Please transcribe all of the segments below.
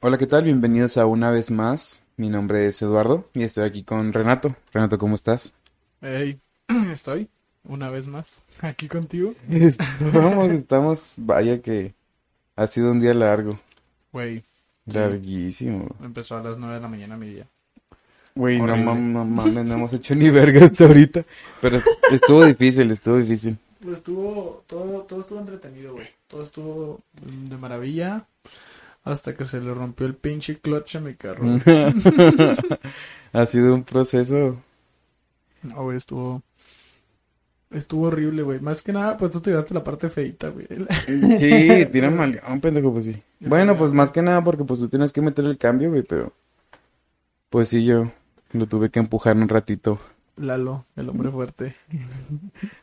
Hola, ¿qué tal? Bienvenidos a una vez más. Mi nombre es Eduardo y estoy aquí con Renato. Renato, ¿cómo estás? Hey, estoy una vez más aquí contigo. Estamos, estamos, vaya que ha sido un día largo, Güey, larguísimo. empezó a las 9 de la mañana mi día. Güey, no mam- no mames, no hemos hecho ni verga hasta ahorita. Pero est- estuvo difícil, estuvo difícil. Pues estuvo, todo, todo estuvo entretenido, güey. Todo estuvo de maravilla. Hasta que se le rompió el pinche clutch a mi carro. Ha sido un proceso. No, güey, estuvo... Estuvo horrible, güey. Más que nada, pues tú te llevaste la parte feita, güey. Sí, tira mal, un pendejo, pues sí. Bueno, pues más que nada porque pues tú tienes que meter el cambio, güey, pero pues sí, yo lo tuve que empujar un ratito. Lalo, el hombre fuerte.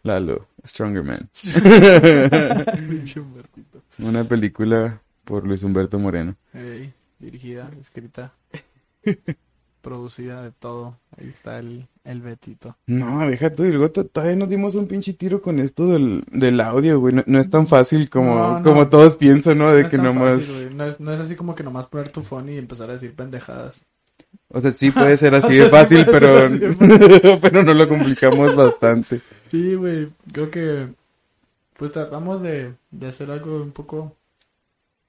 Lalo, Stronger Man. Una película por Luis Humberto Moreno. Dirigida, escrita, producida de todo. Ahí está el, el Betito. No, deja tú, todavía nos dimos un pinche tiro con esto del, del audio, güey. No, no es tan fácil como, No, no. como todos piensan, ¿no? De No es que nomás... fácil, güey. no, es, no es así como que nomás poner tu phone y empezar a decir pendejadas. o sea, sí puede ser así de fácil, pero, pero no lo complicamos bastante. Sí, güey, creo que pues tratamos de, de hacer algo un poco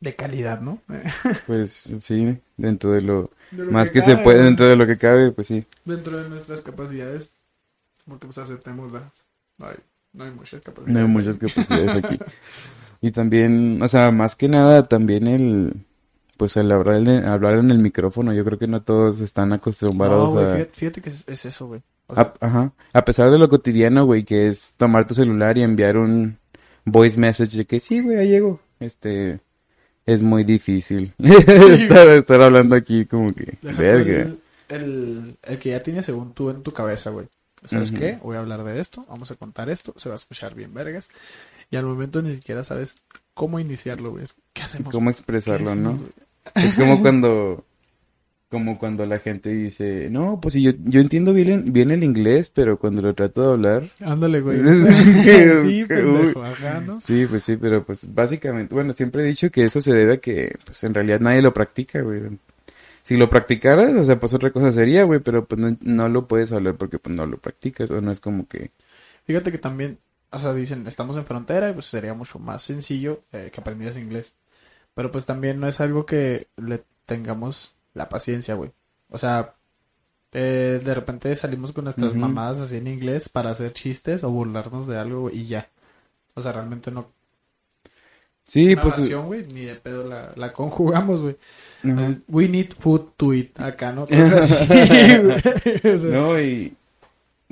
de calidad, ¿no? Pues sí, dentro de lo De lo más que se cabe, puede, dentro de lo que cabe, pues sí. Dentro de nuestras capacidades, porque pues aceptemos las... No hay, no hay muchas capacidades. No hay muchas capacidades aquí. Y también, o sea, más que nada, también el, pues el hablar, en- hablar en el micrófono, yo creo que no todos están No, acostumbrados a... fíjate, fíjate que es, es eso, güey. O sea, A, ajá. A pesar de lo cotidiano, güey, que es tomar tu celular y enviar un voice message de que sí, güey, ahí llego. Este, es muy difícil estar, estar hablando aquí como que, verga. el, el, el que ya tienes según tú en tu cabeza, güey. ¿Sabes Ujú. qué? Voy a hablar de esto, vamos a contar esto, se va a escuchar bien vergas. Y al momento ni siquiera sabes cómo iniciarlo, güey. ¿Qué hacemos? Cómo ¿Qué expresarlo, ¿no? güey? Es como cuando, como cuando la gente dice, no, pues sí, yo, yo entiendo bien, bien el inglés, pero cuando lo trato de hablar, Ándale, güey. Sí, pendejo, ajá, ¿no? sí, pues sí, pero pues básicamente, bueno, siempre he dicho que eso se debe a que, pues en realidad nadie lo practica, güey. Si lo practicaras, o sea, pues otra cosa sería, güey, pero pues no, no lo puedes hablar porque pues no lo practicas, o no es como que, Fíjate que también, o sea, dicen, estamos en frontera y pues sería mucho más sencillo eh, que aprendieras inglés. Pero pues también no es algo que le tengamos la paciencia, güey. O sea, eh, de repente salimos con nuestras Ujú. mamadas así en inglés para hacer chistes o burlarnos de algo y ya. O sea, realmente no. sí, Una pues, oración, güey, ni de pedo la, la conjugamos, güey. We need food to eat. Acá, ¿no? O sea, No, y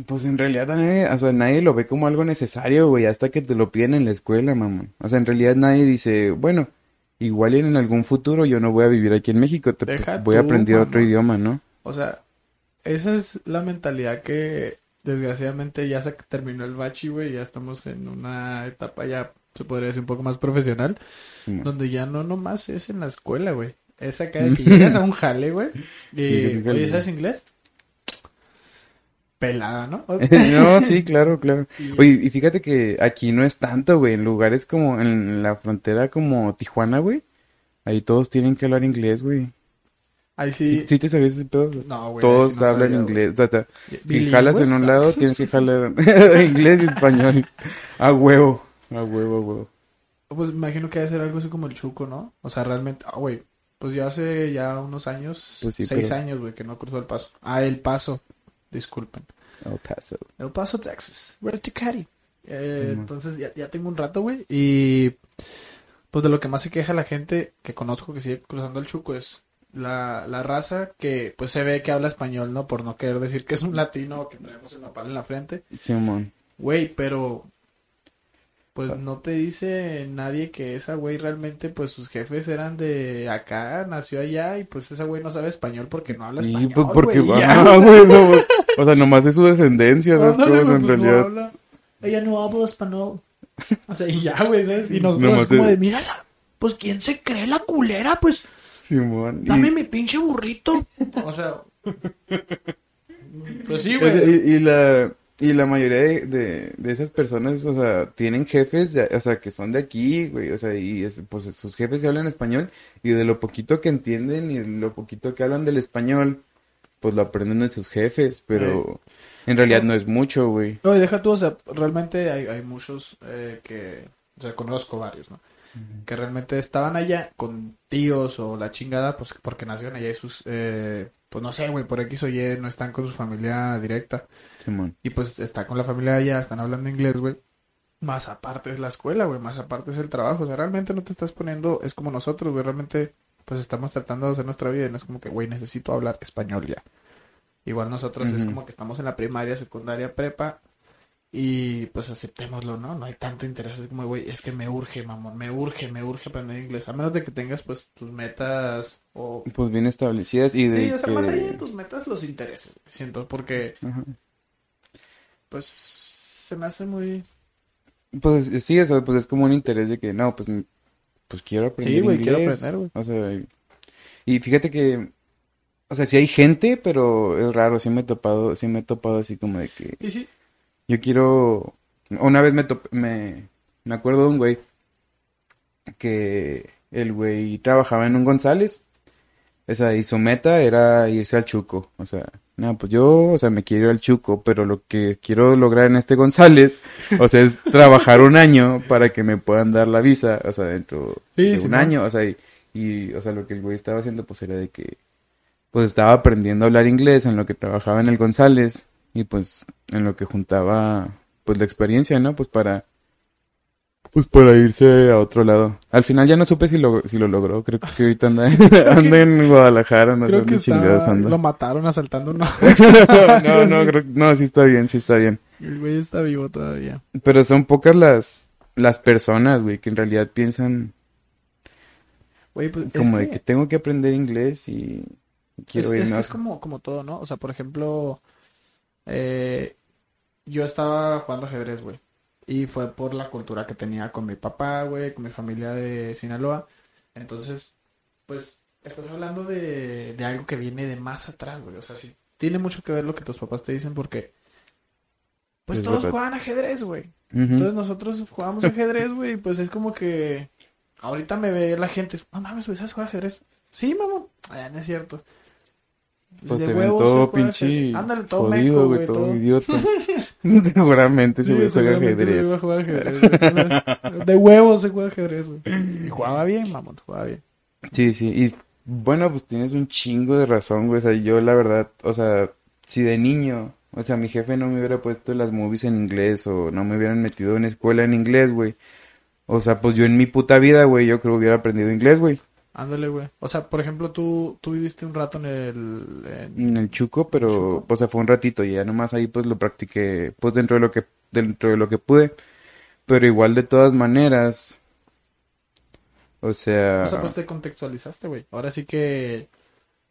pues en realidad nadie, o sea, nadie lo ve como algo necesario, güey, hasta que te lo piden en la escuela, mamón. O sea, en realidad nadie dice, bueno, igual en algún futuro yo no voy a vivir aquí en México, te- pues, voy a aprender otro idioma, ¿no? O sea, esa es la mentalidad que desgraciadamente ya se terminó el bachi, güey, ya estamos en una etapa ya, se podría decir, un poco más profesional, donde ya no nomás es en la escuela, güey. Es acá de que llegas a un jale, güey, y, oye, ¿sabes inglés? Pelada, ¿no? No, sí, claro, claro. Y- Oye, y fíjate que aquí no es tanto, güey, en lugares como en la frontera como Tijuana, güey, ahí todos tienen que hablar inglés, güey. Ahí ¿Sí, sí. sí te sabías ese pedo? No, güey. Todos no hablan sabía, inglés. O sea, te- si jalas en un lado, tienes que jalar inglés y español. A huevo, a huevo, a huevo. Pues imagino que debe ser algo así como el chuco, ¿no? O sea, realmente, ah, güey, pues yo hace ya unos años, Pues sí, seis pero- años, güey, que no cruzó el paso. Ah, el paso, disculpen. El Paso. El Paso, Texas. Where to carry. Eh, Sí, entonces ya, ya tengo un rato, güey. Y pues de lo que más se queja la gente que conozco que sigue cruzando el Chuco es la, la raza que pues se ve que habla español, ¿no? Por no querer decir que es un latino o que traemos el nopal en la frente. Simón. Güey, pero pues no te dice nadie que esa güey realmente pues sus jefes eran de acá, nació allá y pues esa güey no sabe español porque no habla Sí, español, pues porque güey, ya, güey, no, o sea, nomás es su descendencia, esas Ándale, cosas güey, en pues, no realidad. habla. Ella no habla español. O sea, y ya, güey, ¿sabes? Y nosotros Nomás es como es- de, mírala, pues ¿quién se cree la culera? Pues Simón. Y- dame mi pinche burrito. O sea, pues sí, güey. y- y la, Y la mayoría de, de, de esas personas, o sea, tienen jefes, de- o sea, que son de aquí, güey, o sea, y es- pues sus jefes se hablan español y de lo poquito que entienden y de lo poquito que hablan del español, pues lo aprenden de sus jefes, pero en realidad no es mucho, güey. No, y deja tú, o sea, realmente hay, hay muchos eh, que, o sea, conozco varios, ¿no? Que realmente estaban allá con tíos o la chingada, pues porque nacieron allá y sus, eh, pues no sé, güey, por X o Y no están con su familia directa. Simón. Y pues está con la familia allá, están hablando inglés, güey. Más aparte es la escuela, güey, más aparte es el trabajo. O sea, realmente no te estás poniendo, es como nosotros, güey, realmente pues estamos tratando de hacer nuestra vida y no es como que, güey, necesito hablar español ya. Igual nosotros es como que estamos en la primaria, secundaria, prepa y pues aceptémoslo, ¿no? No hay tanto interés, es como, güey, es que me urge, mamón, me urge, me urge aprender inglés. A menos de que tengas pues tus metas o... Pues bien establecidas y de Sí, o sea, que... más allá de tus metas, los intereses, siento, porque pues se me hace muy... Pues sí, o sea, pues es como un interés de que, no, pues, pues quiero aprender Sí, güey, quiero aprender, güey. O sea, y, y fíjate que, o sea, sí hay gente, pero es raro, sí me he topado, sí me he topado así como de que Y sí, yo quiero, una vez me topé, me, me acuerdo de un güey que el güey trabajaba en un González, o sea, y su meta era irse al Chuco, o sea, no, pues yo, o sea, me quiero ir al Chuco, pero lo que quiero lograr en este González, o sea, es trabajar un año para que me puedan dar la visa, o sea, dentro Sí, de un año, o sea, y, y, o sea, lo que el güey estaba haciendo, pues era de que, pues estaba aprendiendo a hablar inglés en lo que trabajaba en el González, y pues en lo que juntaba, pues la experiencia, ¿no? Pues para, pues para irse a otro lado. Al final ya no supe si lo, si lo logró, creo que ahorita anda, anda en Guadalajara, no sé chingados está, anda. lo mataron asaltando una... no, no, creo, no, sí está bien, sí está bien. El güey está vivo todavía. Pero son pocas las, las personas, güey, que en realidad piensan Güey, pues es como de que- que tengo que aprender inglés y quiero es, ir es que más. es como, como todo, ¿no? O sea, por ejemplo, eh, yo estaba jugando ajedrez, güey. Y fue por la cultura que tenía con mi papá, güey, con mi familia de Sinaloa. Entonces, pues, estás hablando de, de algo que viene de más atrás, güey. O sea, sí, tiene mucho que ver lo que tus papás te dicen porque, pues, Es todos verdad. juegan ajedrez, güey. Ujú. Entonces nosotros jugamos ajedrez, güey, pues es como que ahorita me ve la gente, no mames, güey, ¿sabes jugar ajedrez? Sí, mamón. Ah, no es cierto. Pues De te ven todo pinche. Ándale, todo jodido, güey, todo, todo. idiota. Seguramente se Sí, juega ajedrez. De huevos se juega ajedrez, güey. Y jugaba bien, mamón, jugaba bien. Sí, sí, y bueno, pues tienes un chingo de razón, güey, o sea, yo la verdad, o sea, si de niño, o sea, mi jefe no me hubiera puesto las movies en inglés o no me hubieran metido en escuela en inglés, güey, o sea, pues yo en mi puta vida, güey, yo creo que hubiera aprendido inglés, güey, Ándale, güey. O sea, por ejemplo, tú, tú viviste un rato en el... en- en el chuco, pero, Chuco. o sea, fue un ratito y ya nomás ahí pues lo practiqué, pues dentro de lo que, dentro de lo que pude, pero igual de todas maneras, o sea... O sea, pues te contextualizaste, güey. Ahora sí que...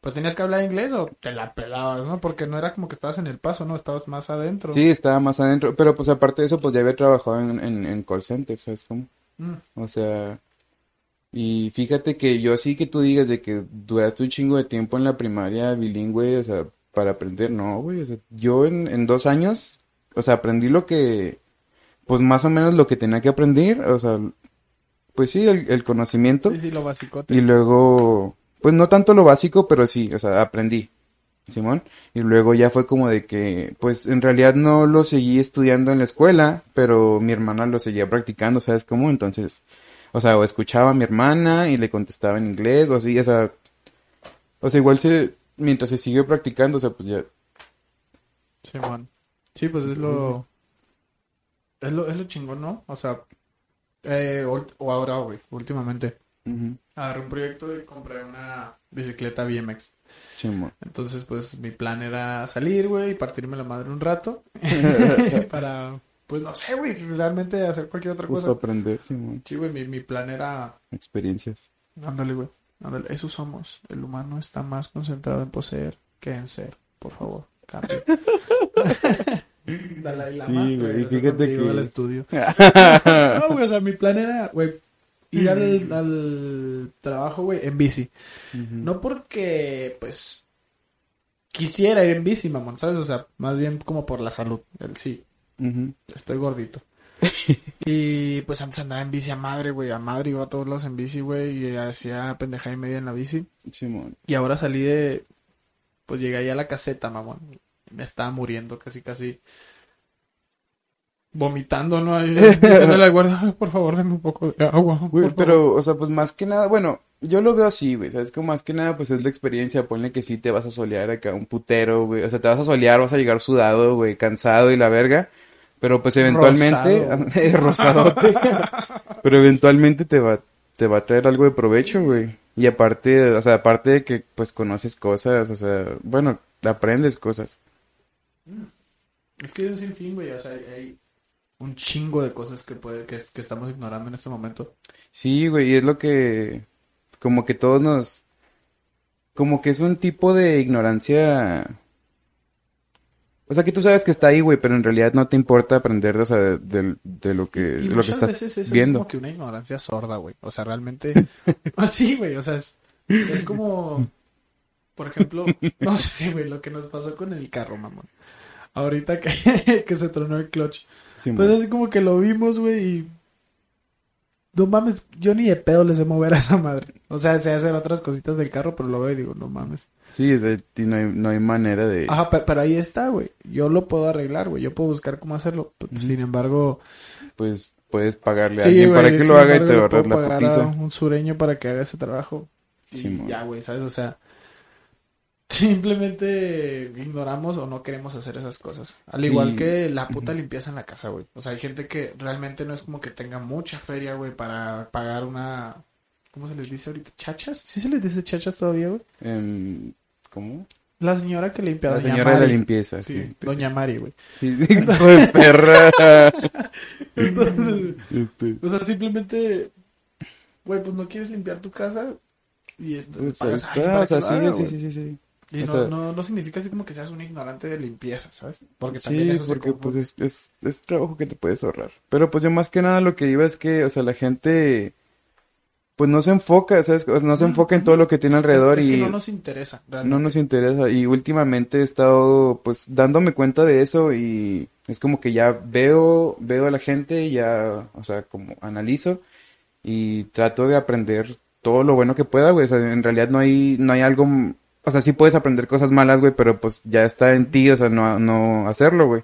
Pues tenías que hablar inglés o te la pelabas, ¿no? Porque no era como que estabas en el paso, ¿no? Estabas más adentro. Sí, estaba más adentro, pero pues aparte de eso, pues ya había trabajado en, en, en call center, ¿sabes cómo? Mm. O sea, y fíjate que yo así que tú digas de que duraste un chingo de tiempo en la primaria bilingüe, o sea, para aprender, no, güey, o sea, yo en, en dos años, o sea, aprendí lo que, pues más o menos lo que tenía que aprender, o sea, pues sí, el, el conocimiento, Sí, sí, lo básico. y luego, pues no tanto lo básico, pero sí, o sea, aprendí. Simón, y luego ya fue como de que, pues en realidad no lo seguí estudiando en la escuela, pero mi hermana lo seguía practicando, ¿sabes cómo? Entonces, o sea, o escuchaba a mi hermana y le contestaba en inglés, o así, o sea, o sea, igual se, mientras se sigue practicando, o sea, pues ya, Sí, man. Sí, pues es lo... Es lo, es lo chingón, ¿no? O sea... Eh, o, o ahora, güey, últimamente. ujú, Agarré un proyecto y compré una bicicleta BMX. Entonces, pues, mi plan era salir, güey, y partirme la madre un rato. para, pues, no sé, güey, realmente hacer cualquier otra Justo cosa. aprender, Simón, Sí, güey, mi, mi plan era... experiencias. Ándale, güey. Ándale, eso somos. El humano está más concentrado en poseer que en ser. Por favor, cambie. Dalai Lama, Sí, güey, y fíjate que- al estudio. No, güey, o sea, mi plan era, güey, ir al, al trabajo, güey, en bici. No porque, pues, quisiera ir en bici, mamón, ¿sabes? O sea, más bien como por la salud. El sí, Estoy gordito. y pues antes andaba en bici a madre, güey, a madre iba a todos lados en bici, güey, y hacía pendejada y media en la bici. Simón. Y ahora salí de, pues llegué ahí a la caseta, mamón. Me estaba muriendo casi, casi. Vomitando, ¿no? Diciéndole guardia, "Ay, por favor, denme un poco de agua. Güey, favor". pero, o sea, pues más que nada, bueno, yo lo veo así, güey, ¿sabes? Como más que nada, pues es la experiencia, ponle que sí te vas a solear acá un putero, güey, o sea, te vas a solear, vas a llegar sudado, güey, cansado y la verga, pero pues eventualmente, rosadote, pero eventualmente te va, te va a traer algo de provecho, güey, y aparte, o sea, aparte de que, pues conoces cosas, o sea, bueno, aprendes cosas. Es que hay un sinfín, güey, o sea, hay- hay un chingo de cosas que puede, que, que estamos ignorando en este momento. Sí, güey, y es lo que, como que todos nos, como que es un tipo de ignorancia, o sea, que tú sabes que está ahí, güey, pero en realidad no te importa aprender, o sea, de, de- de lo que, Y de lo que estás veces eso es viendo. como que una ignorancia sorda, güey. O sea, realmente... Así, güey, o sea, es, es como... Por ejemplo, no sé, güey, lo que nos pasó con el carro, mamón. Ahorita que, que se tronó el clutch. Sí, Pues así como que lo vimos, güey, y... No mames, yo ni de pedo les sé mover a esa madre. O sea, sé hacer otras cositas del carro, pero lo veo y digo, no mames. Sí, no hay, no hay manera de... Ajá, pe- pero, ahí está, güey. Yo lo puedo arreglar, güey. Yo puedo buscar cómo hacerlo. Sin embargo, pues puedes pagarle a sí, alguien para que lo haga y te ahorras la putiza. un sureño para que haga ese trabajo. Y Simón. ya, güey, ¿sabes? O sea, simplemente ignoramos o no queremos hacer esas cosas. Al igual Y- que la puta limpieza en la casa, güey. O sea, hay gente que realmente no es como que tenga mucha feria, güey, para pagar una... ¿Cómo se les dice ahorita? ¿Chachas? ¿Sí se les dice chachas todavía, güey? Em, ¿Cómo? La señora que limpia, La doña señora de la limpieza, Sí, sí. doña Mari, güey. Sí, hijo de perra. Entonces, Este, o sea, simplemente, güey, pues no quieres limpiar tu casa y esto, pues pagas está, o sea, sí, sí, sí, sí. Y no, sea- no, no significa así como que seas un ignorante de limpieza, ¿sabes? Porque también Sí, eso porque pues es, es, es trabajo que te puedes ahorrar. Pero pues yo más que nada lo que iba es que, o sea, la gente pues no se enfoca, ¿sabes? O sea, no se enfoca en todo lo que tiene alrededor es, es y que no nos interesa, no realmente. nos interesa. Y últimamente he estado pues dándome cuenta de eso y es como que ya veo, veo a la gente, ya, o sea, como analizo y trato de aprender todo lo bueno que pueda, güey. O sea, en realidad no hay, no hay algo, o sea, sí puedes aprender cosas malas, güey, pero pues ya está en ti, o sea, no, no hacerlo, güey.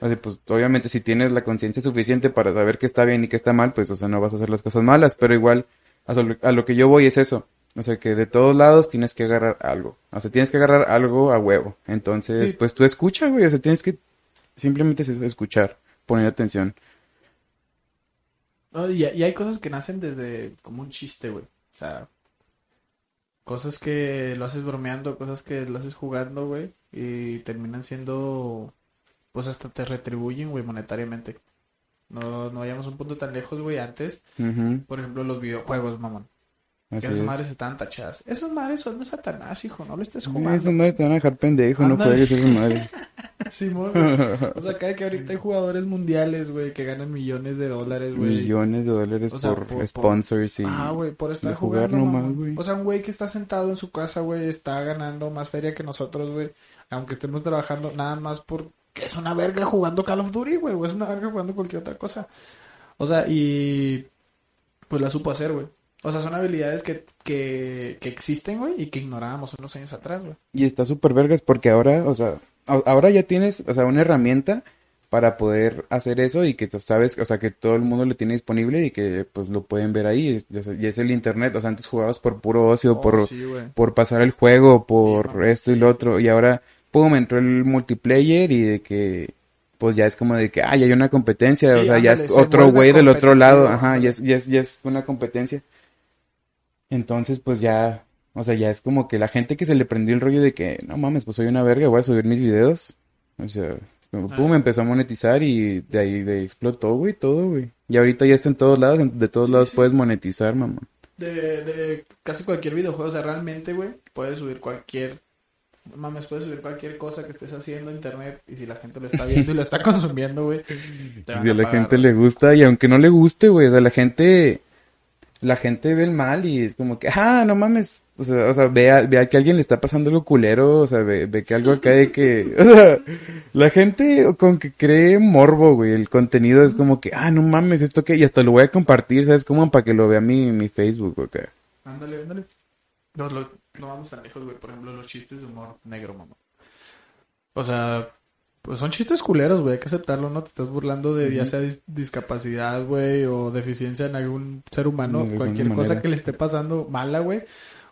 Así pues, obviamente si tienes la conciencia suficiente para saber qué está bien y qué está mal, pues, o sea, no vas a hacer las cosas malas, pero igual, o sea, lo- a lo que yo voy es eso. O sea, que de todos lados tienes que agarrar algo. O sea, tienes que agarrar algo a huevo. Entonces, Sí. pues tú escucha, güey. O sea, tienes que simplemente es eso, escuchar, poner atención. No, y, y hay cosas que nacen desde como un chiste, güey. O sea, cosas que lo haces bromeando, cosas que lo haces jugando, güey. Y terminan siendo, pues hasta te retribuyen, güey, monetariamente. No, no vayamos a un punto tan lejos, güey, antes. Por ejemplo, los videojuegos, mamón. Que Así esas es. madres estaban tachadas. Esas madres son de Satanás, hijo, no le estés jugando. Esas madres te van a dejar pendejo, no Ándale. juegues esas madres. Simón. O sea, cada que ahorita hay jugadores mundiales, güey, que ganan millones de dólares, güey. Millones de dólares O sea, por, por- por- sponsors y... Ah, güey, por estar jugar jugando, nomás, güey. O sea, un güey que está sentado en su casa, güey, está ganando más feria que nosotros, güey. Aunque estemos trabajando nada más porque es una verga jugando Call of Duty, güey, o es una verga jugando cualquier otra cosa. O sea, y pues la supo hacer, güey. O sea, son habilidades que, que, que existen, güey, y que ignorábamos unos años atrás, güey. Y está súper vergas porque ahora, o sea, ahora ya tienes, o sea, una herramienta para poder hacer eso y que tú sabes, o sea, que todo el mundo lo tiene disponible y que pues lo pueden ver ahí. es- Y es el internet, o sea, antes jugabas por puro ocio, Oh, por, sí, por pasar el juego, por esto y lo otro. Y ahora, pum, entró el multiplayer y de que, pues ya es como de que, ah, ya hay una competencia, o sea, ya es otro güey del otro lado, ajá, ya es, ya es, ya es una competencia. Entonces, pues ya, o sea, ya es como que la gente que se le prendió el rollo de que, no mames, pues soy una verga, voy a subir mis videos. O sea, como, pum, Ah. empezó a monetizar y de ahí de explotó, güey, todo, güey. Y ahorita ya está en todos lados, en- de todos lados sí. puedes monetizar, mamá. De, de casi cualquier videojuego, o sea, realmente, güey, puedes subir cualquier, mames, puedes subir cualquier cosa que estés haciendo a internet y si la gente lo está viendo y lo está consumiendo, güey, Si a la pagar, gente le gusta y aunque no le guste, güey, o sea, la gente, la gente ve el mal y es como que, ah, no mames. O sea, o sea ve, a, que alguien le está pasando algo culero, o sea, ve, ve que algo acá de que, o sea, la gente con que cree morbo, güey, el contenido es como que, ah, no mames, esto que, y hasta lo voy a compartir, ¿sabes? Como para que lo vea mi, mi Facebook, o qué. Ándale, ándale. No vamos tan lejos, güey. Por ejemplo, los chistes de humor negro, mamá. O sea, pues son chistes culeros, güey. Hay que aceptarlo, ¿no? Te estás burlando de ya sea dis- discapacidad, güey, o deficiencia en algún ser humano. De cualquier cosa manera. que le esté pasando mala, güey.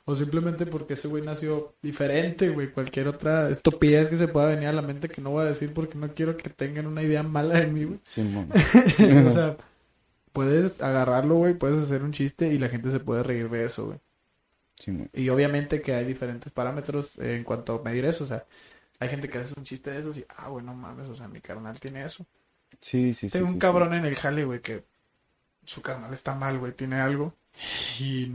O simplemente porque ese güey nació diferente, güey. Cualquier otra estupidez que se pueda venir a la mente que no voy a decir porque no quiero que tengan una idea mala de mí, güey. Simón. o sea, puedes agarrarlo, güey, puedes hacer un chiste y la gente se puede reír de eso, güey. Simón. Y obviamente que hay diferentes parámetros en cuanto a medir eso. O sea, hay gente que hace un chiste de esos y, ah, güey, no mames, o sea, mi carnal tiene eso. Sí, sí, sí. Tengo sí, un sí. cabrón en el jale, güey, que su carnal está mal, güey, tiene algo. Y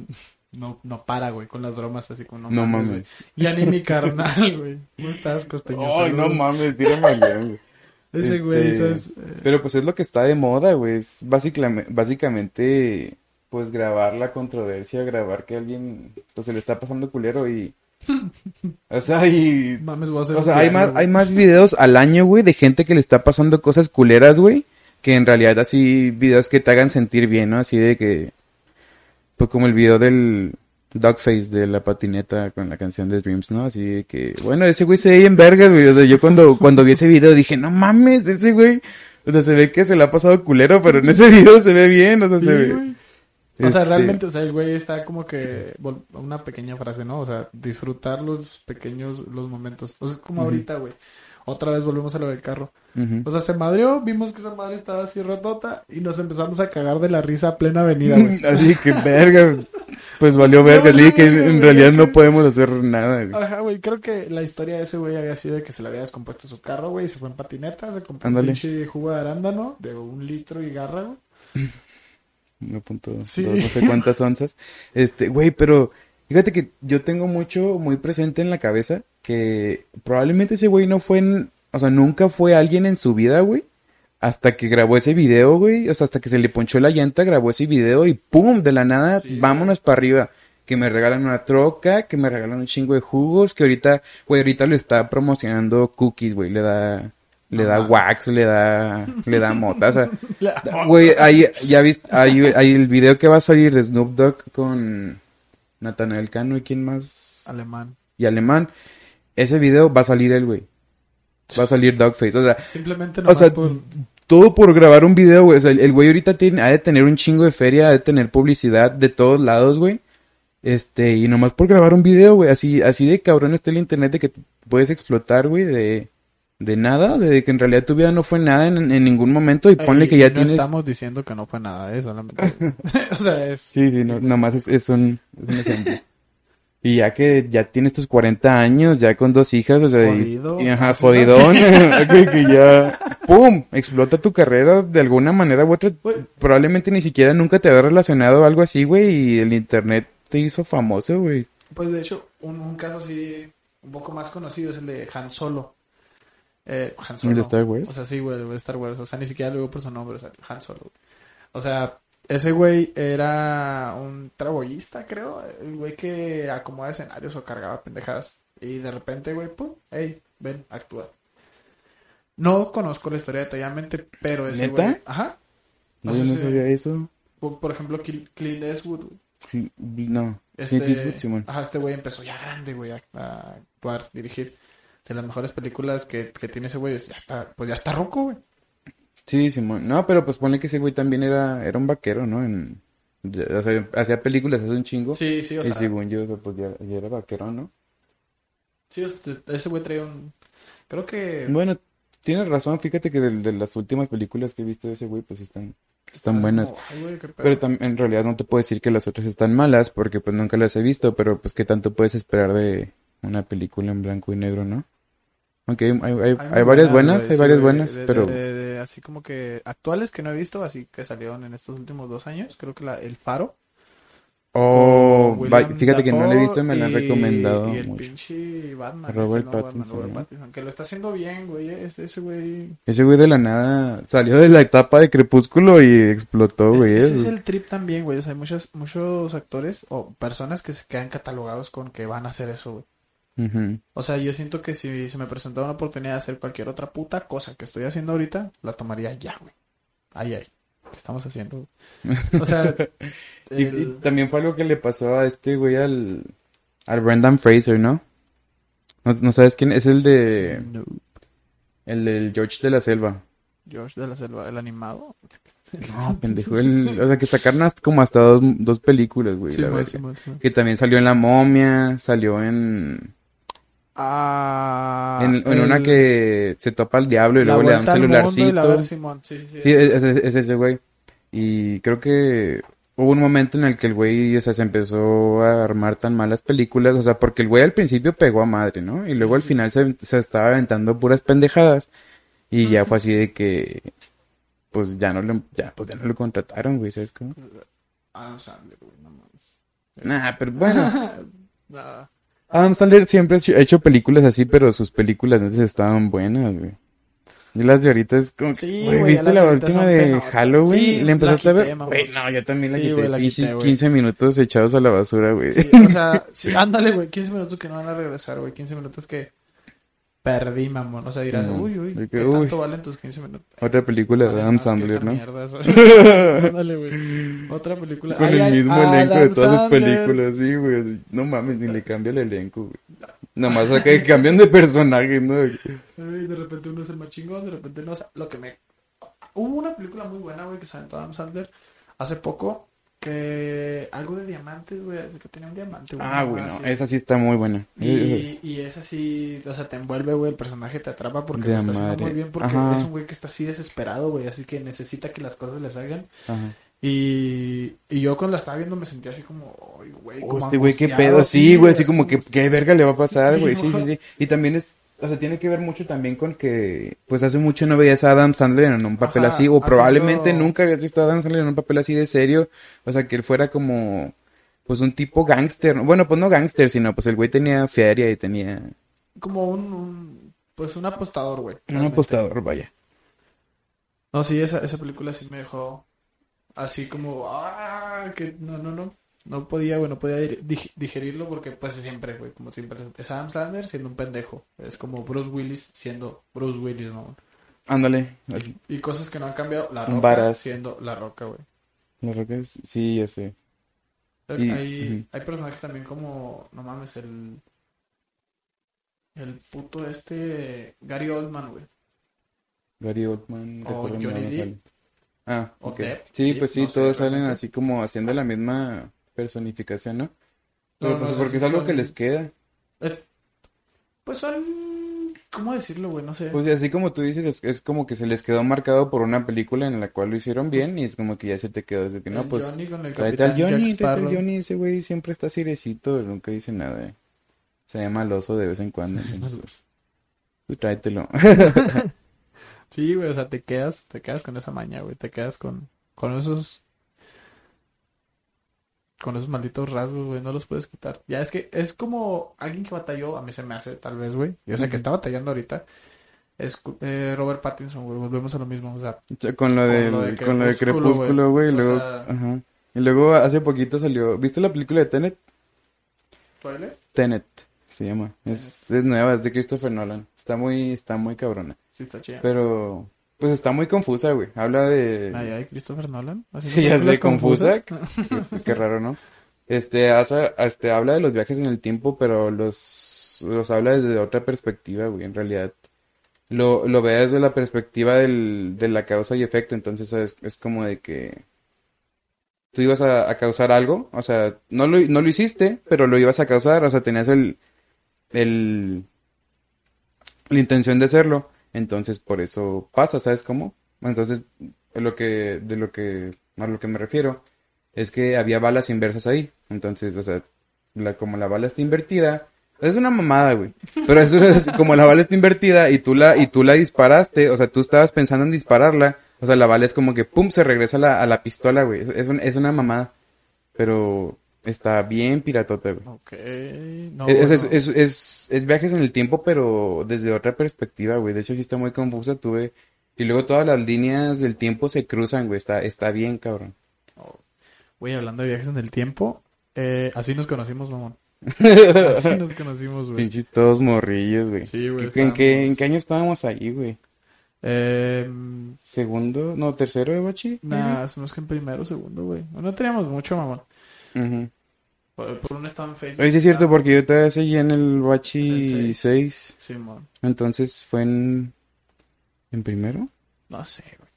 no, no para, güey, con las bromas así como, No güey. mames. Ya ni mi carnal, güey. ¿Cómo estás, costeño? Ay, no mames, tírame güey. Ese güey, Este, ¿sabes? Eh, Pero pues es lo que está de moda, güey. Es básicamente, básicamente, pues grabar la controversia, grabar que alguien, pues se le está pasando culero y... O sea, y... mames, voy a hacer O sea, hay más, hay más videos al año, güey, de gente que le está pasando cosas culeras, güey, que en realidad así videos que te hagan sentir bien, ¿no? Así de que... Pues como el video del Dogface de la patineta con la canción de Dreams, ¿no? Así de que... Bueno, ese güey se ve en vergas, güey. O sea, yo cuando, cuando vi ese video dije, no mames, ese güey... O sea, se ve que se le ha pasado culero, pero en ese video se ve bien, o sea, Sí, se ve... güey. O sea, Este, realmente, o sea, el güey está como que una pequeña frase, ¿no? O sea, disfrutar los pequeños, los momentos. O sea, como ahorita, güey. Otra vez volvemos a lo del carro. O sea, se madreó, vimos que esa madre estaba así rotota y nos empezamos a cagar de la risa a plena avenida, güey. Así que verga. Pues valió verga, dije que en realidad no podemos hacer nada, güey. Ajá, güey, creo que la historia de ese güey había sido de que se le había descompuesto su carro, güey, y se fue en patineta, se compró Ándale. un pinche jugo de arándano de un litro y garra, güey. 1.2, Sí. no sé cuántas onzas. Este, güey, pero fíjate que yo tengo mucho, muy presente en la cabeza que probablemente ese güey no fue en, o sea, nunca fue alguien en su vida, güey. Hasta que grabó ese video, güey. O sea, hasta que se le ponchó la llanta, grabó ese video y ¡pum! De la nada, Sí. vámonos para arriba. Que me regalan una troca, que me regalan un chingo de jugos, que ahorita, güey, ahorita lo está promocionando cookies, güey. Le da, le No da wax, le da, le da mota. O sea, Güey, ahí, ya viste, ahí, ahí el video que va a salir de Snoop Dogg con Natanael Cano y quién más, Alemán. y Alemán, ese video va a salir él, güey. Va a salir Dogface, o sea, Simplemente o nomás sea, por... todo por grabar un video, güey. O sea, el güey ahorita tiene, ha de tener un chingo de feria, ha de tener publicidad de todos lados, güey. Este, y nomás por grabar un video, güey. Así, así de cabrón está el internet de que puedes explotar, güey, de, de nada, de que en realidad tu vida no fue nada en, en ningún momento y ponle que ya no tienes... estamos diciendo que no fue nada, eh, solamente... o sea, es... Sí, sí, no, nada más es, es un, es un ejemplo. Y ya que ya tienes tus 40 años, ya con dos hijas, o sea, Jodido. y, ajá, jodidón, que, que ya, ¡pum! Explota tu carrera de alguna manera u otra. Probablemente ni siquiera nunca te había relacionado algo así, güey, y el internet te hizo famoso, güey. Pues de hecho, un, un caso así un poco más conocido es el de Han Solo. Eh, Han Solo. ¿El de Star Wars? O sea, sí, güey, el de Star Wars. O sea, ni siquiera lo digo por su nombre, o sea, Han Solo. güey. O sea, ese güey era un traboyista, creo. El güey que acomoda escenarios o cargaba pendejadas. Y de repente, güey, pum, hey, ven, actúa. No conozco la historia detalladamente, pero ese ¿Neta? güey... Ajá. No, yo no sí. sabía eso. Por, por ejemplo, Cl- Clint Eastwood. Sí, No, Este, Clint Eastwood, Simón. Ajá, este güey empezó ya grande, güey, a, a actuar, dirigir. De las mejores películas que, que tiene ese güey, es- ya está, pues ya está roco, güey. Sí, Simón. No, pero pues ponle que ese güey también era, era un vaquero, ¿no? En, o sea, hacía películas hace un chingo. Sí, sí, o y sea, según yo, pues ya, ya era vaquero, ¿no? sí, ese güey traía un, creo que Bueno, tienes razón, fíjate que de, de las últimas películas que he visto de ese güey, pues están, están es buenas. como, ay, güey. Pero en realidad no te puedo decir que las otras están malas, porque pues nunca las he visto, pero pues qué tanto puedes esperar de una película en blanco y negro, ¿no? Aunque hay, hay, hay- Hay varias buenas, hay varias buenas, de- pero de- de- de- así como que actuales que no he visto, así que salieron en estos últimos dos años, creo que la, El Faro, Oh, fíjate que no lo he Dafoe visto, me lo han y- recomendado Y el mucho. pinche Batman. Robert ¿no? Pattinson, Robert ¿no? Pattinson, que lo está haciendo bien, güey. Ese, ese güey. Ese güey de la nada salió de la etapa de Crepúsculo y explotó, Es- güey. ese es el trip también, güey. O sea, hay muchos, muchos actores o personas que se quedan catalogados con que van a hacer eso, güey. O sea, yo siento que si se me presentara una oportunidad de hacer cualquier otra puta cosa que estoy haciendo ahorita, la tomaría ya, güey. Ahí, ahí. ¿Qué estamos haciendo? O sea, Y, también fue algo que le pasó a este güey al, al Brendan Fraser, ¿no? ¿no? no sabes quién? Es el de... No. El del George de la Selva. George de la Selva, el animado. No, pendejo. el- o sea, que sacaron hasta, como hasta dos, dos películas, güey. Sí, la man, verga. sí, man, sí, man. Que también salió en La Momia, salió en... Ah, en, en una que se topa al diablo y luego le da un celularcito. Simón. Sí, sí, es, es- es ese güey. Y creo que hubo un momento en el que el güey, o sea, se empezó a armar tan malas películas, o sea, porque el güey al principio pegó a madre, ¿no? Y luego al final se, se estaba aventando puras pendejadas. Y ya fue así de que, pues ya no lo, ya, pues ya no lo contrataron, güey, ¿sabes cómo? Adam Sandler, güey, no mames. Nah, pero bueno, Nada. Adam Sandler siempre ha hecho- películas así, pero sus películas antes estaban buenas, güey. Y las de ahorita es como Sí, güey, ¿viste la última de penotas. Halloween? Sí, ¿Le empezaste a ver? mamá. Güey, no, yo también la Sí, quité. güey, la quité, güey. 15 minutos echados a la basura, güey. Sí, o sea, sí, ándale, güey, 15 minutos que no van a regresar, güey, 15 minutos que perdí, mamón. O sea, dirás, uy, uy, ¿qué que, uy. tanto valen tus 15 minutos? Otra película de Adam más Sandler, ¿no? Ándale, güey. Otra película. Con Ay, el mismo elenco de todas sus Sandler. películas, sí, güey. No mames, ni le cambia el elenco, güey. Nomás acá que cambian de personaje, ¿no? Ay, de repente uno es el más chingón, de repente no. O sea, lo que me. Hubo una película muy buena, güey, que se aventó Adam Sandler hace poco. Que algo de diamantes, güey. es Que tenía un diamante, güey. Ah, güey, no, así. esa sí está muy buena. Y, y es así, o sea, te envuelve, güey, el personaje te atrapa porque lo está haciendo muy bien porque Ajá. es un güey que está así desesperado, güey, así que necesita que las cosas le salgan. Ajá. Y, y yo cuando la estaba viendo me sentía así como, ay, güey, Oh, este güey, qué pedo, sí, güey, así como que, qué verga le va a pasar, Sí, güey, sí, sí, sí. Y también es, o sea, tiene que ver mucho también con que, pues hace mucho no veías a Adam Sandler en un papel Ajá, así, o probablemente nunca habías visto a Adam Sandler en un papel así de serio, o sea, que él fuera como, pues un tipo gángster, ¿no? bueno, pues no gángster, sino pues el güey tenía feria y tenía Como un, un- pues un apostador, güey. un apostador, vaya. No, sí, esa, esa película sí me dejó así como, ah, que no, no, no. No podía, güey, no podía dig- digerirlo porque pues siempre, güey, como siempre. Es Adam Sandler siendo un pendejo. Es como Bruce Willis siendo Bruce Willis, ¿no? Ándale, así. Y cosas que no han cambiado. La Roca varas. siendo La Roca, güey. La roca es- sí, ya sé. Hay, Y- hay, personajes también como, no mames, el... El puto este... Gary Oldman, güey. Gary Oldman, O Johnny Depp. Ah, O ok. Depp, Sí, pues sí, no todos salen así como haciendo la misma personificación, ¿no? Pero No, pues no, porque es son- algo que les queda. Eh, Pues son... ¿Cómo decirlo, güey? No sé. Pues así como tú dices, es, es como que se les quedó marcado por una película en la cual lo hicieron bien y es como que ya se te quedó desde que no, El pues Johnny con el tráete al Johnny, tráete al. Johnny, ese güey siempre está cirecito, nunca dice nada. eh. Se llama al oso de vez en cuando, entonces pues, tráetelo. Sí, güey, o sea, te quedas, te quedas con esa maña, güey, te quedas con, con esos, con esos malditos rasgos, güey, no los puedes quitar. Ya es que es como alguien que batalló, a mí se me hace, tal vez, güey, yo sé que Ujú. está batallando ahorita, es eh, Robert Pattinson, güey, volvemos a lo mismo, o sea, sea, Con lo Con del, lo de con lo de Crepúsculo, güey, y O luego, sea- ajá. Y luego hace poquito salió, ¿viste la película de Tenet? ¿spoiler? Tenet se llama. Es, es nueva, es de Christopher Nolan. Está muy, está muy cabrona. Sí, está chida. Pero, pues está muy confusa, güey. Habla de... Ay, ay, Christopher Nolan. Sí, ya sé, confusa. qué raro, ¿no? Este, hace- este, habla de los viajes en el tiempo, pero los, los habla desde otra perspectiva, güey, en realidad. Lo, lo ve desde la perspectiva del, de la causa y efecto, entonces es, es como de que tú ibas a, a causar algo, o sea, no lo, no lo hiciste, pero lo ibas a causar, o sea, tenías el, el, la intención de hacerlo, entonces por eso pasa, ¿sabes cómo? Entonces, lo que, de lo que, a lo que me refiero, es que había balas inversas ahí, entonces, o sea, como la bala está invertida, es una mamada, güey, pero eso es como la bala está invertida y tú la, y tú la disparaste, o sea, tú estabas pensando en dispararla, o sea, la bala es como que pum, se regresa a la, a la pistola, güey, es, es, un- es una mamada, pero Está bien piratota, güey. Ok. No, es, es, bueno. es, es- es viajes en el tiempo, pero desde otra perspectiva, güey. De hecho, sí está muy confusa, tuve... Y luego todas las líneas del tiempo se cruzan, güey. Está, está bien, cabrón. Güey, hablando de viajes en el tiempo, eh, así nos conocimos, mamón. Así nos conocimos, güey. Pinches todos morrillos, güey. Sí, güey. ¿En qué, ¿En qué año estábamos ahí, güey? Eh, ¿Segundo? No, tercero de bachi. Nah, somos que en primero segundo, güey. No teníamos mucho, mamón. Ujú. Por, por uno estaba en Facebook. Oye, sí es cierto, estábamos- porque yo todavía seguía en el En el bachi seis. 6. Sí, mamón. Entonces fue en... ¿En primero? No sé, güey.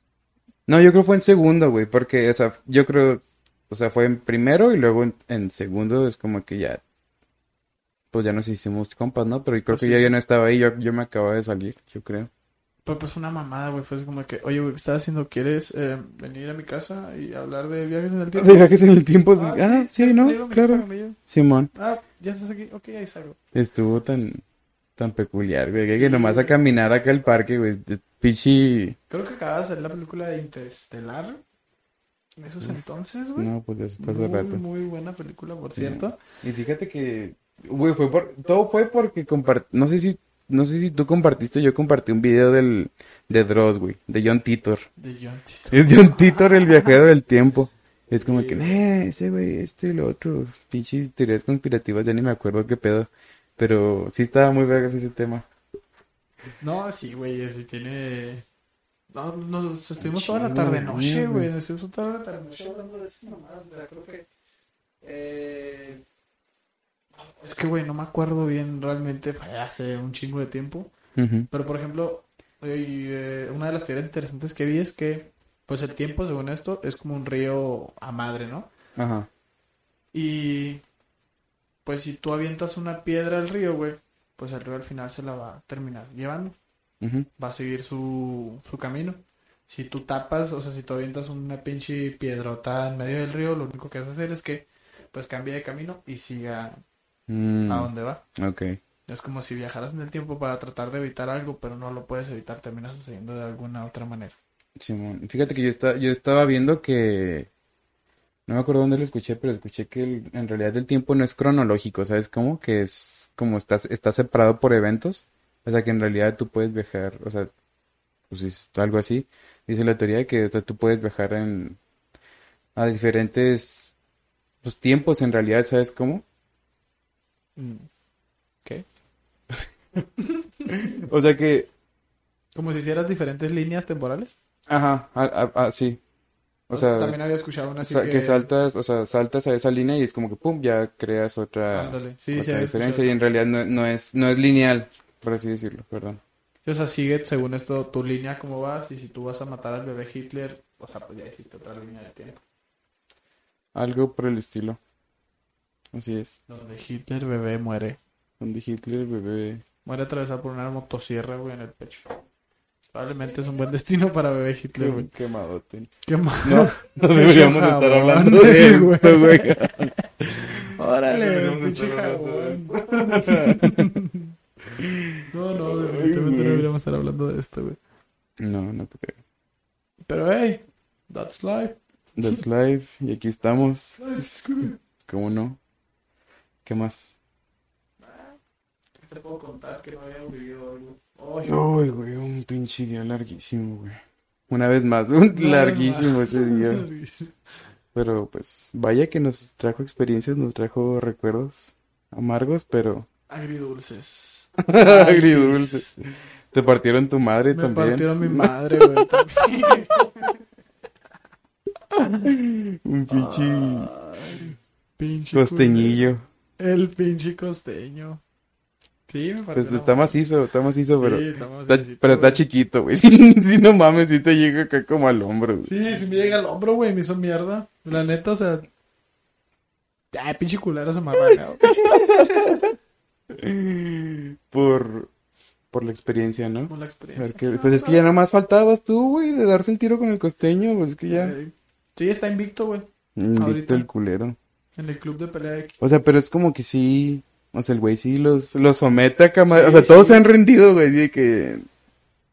No, yo creo fue en segundo, güey, porque, o sea, yo creo, o sea, fue en primero y luego en, en segundo es como que ya, pues ya nos hicimos compas, ¿no? Pero yo creo Pues que sí. yo ya no estaba ahí, yo, yo me acababa de salir, yo creo. Pero pues una mamada, güey. Fue así como que, oye, güey, ¿qué estás haciendo? ¿Quieres eh, venir a mi casa y hablar de viajes en el tiempo? De viajes en el tiempo, Ah, ah, sí, sí, ¿no? Claro. Simón, Ah, ya estás aquí. Ok, ahí salgo. estuvo tan, tan peculiar, güey, que, que nomás a caminar acá al parque, güey, pichi, Creo que acaba de salir la película de Interestelar. En esos entonces, güey. no, pues eso pasó muy, rato. muy buena película, por Sí. cierto. Y fíjate que, güey, fue por, todo fue porque compart, no sé si, no sé si tú compartiste, yo compartí un video del, de Dross, güey, de John Titor. De John Titor. Es John Titor, el viajero del tiempo. Es como Sí. que, eh, ese güey, este y lo otro, pinches teorías conspirativas, ya ni me acuerdo qué pedo. Pero sí estaba muy vergas ese tema. No, sí, güey, sí tiene... No, nos estuvimos toda la tarde noche, güey. Nos estuvimos toda la tarde noche hablando de esas mamadas. O sea, creo que... eh, Es que, güey, no me acuerdo bien realmente. Fue hace un chingo de tiempo. Pero, por ejemplo, y, eh, una de las teorías interesantes que vi es que, pues el tiempo, según esto, es como un río a madre, ¿no? Ajá. Y pues si tú avientas una piedra al río, güey, pues el río al final se la va a terminar llevando, va a seguir su, su camino. Si tú tapas, o sea, si tú avientas una pinche piedrota en medio del río, lo único que vas a hacer es que pues cambie de camino y siga Mm, a donde va. ok. Es como si viajaras en el tiempo para tratar de evitar algo, pero no lo puedes evitar, termina sucediendo de alguna otra manera. Simón. Fíjate que yo, estaba yo estaba viendo que... No me acuerdo dónde lo escuché, pero escuché que el- en realidad el tiempo no es cronológico, ¿sabes cómo? Que es como estás, está separado por eventos. O sea, que en realidad tú puedes viajar, o sea, pues es algo así. Dice la teoría de que, o sea, tú puedes viajar en... a diferentes pues, tiempos en realidad, ¿sabes cómo? Mm. ¿Qué? O sea que... Como si hicieras diferentes líneas temporales. Ajá, a- a- a- sí. O sea... también había escuchado una así que saltas, o sea, saltas a esa línea y es como que pum, ya creas otra, Ándale. Sí, otra sí, diferencia y en realidad no, no es, no es lineal, por así decirlo, perdón. O sea, sigue según esto tu línea cómo vas y si tú vas a matar al bebé Hitler, o sea, pues ya hiciste otra línea de tiempo. Algo por el estilo. Así es. Donde Hitler bebé muere. Donde Hitler, bebé. Muere atravesado por una motosierra, güey, en el pecho. Probablemente es un buen destino para bebé Hitler, güey. Quemadote. Mal. No, no deberíamos estar hablando de güey. esto, güey. Órale, pinche jabón. No, no, definitivamente no deberíamos estar hablando de esto, güey. No, no creo. Pero hey, that's life. That's life. Y aquí estamos. ¿Cómo no? ¿Qué más? Te puedo contar que no había vivido algo. Uy, güey, un pinche día larguísimo, güey. Una vez más, un no, larguísimo no. ese día. Pero pues, vaya que nos trajo experiencias, nos trajo recuerdos amargos, pero Agridulces. Agridulces. te partieron tu madre Me también. partieron mi madre, güey. Un pinche Ay, pinche costeñillo. culero. El pinche costeño. Sí, me Pues partió la está madre. macizo, está macizo, Sí, pero, está pero está chiquito, güey. Si no mames, si te llega acá como al hombro, güey. Sí, si me llega al hombro, güey, me hizo mierda. La neta, o sea. Ya, pinche culero se me güey. Por, por la experiencia, ¿no? Como la experiencia. que- pues es que ya nomás faltabas tú, güey, de darse el tiro con el costeño, pues es que ya. Sí, está invicto, güey. Invicto ahorita. el culero. En el club de pelea de O sea, pero es como que sí. O sea, el güey sí los, los somete a cámara. Sí, o sea, todos se han rendido, güey. De que.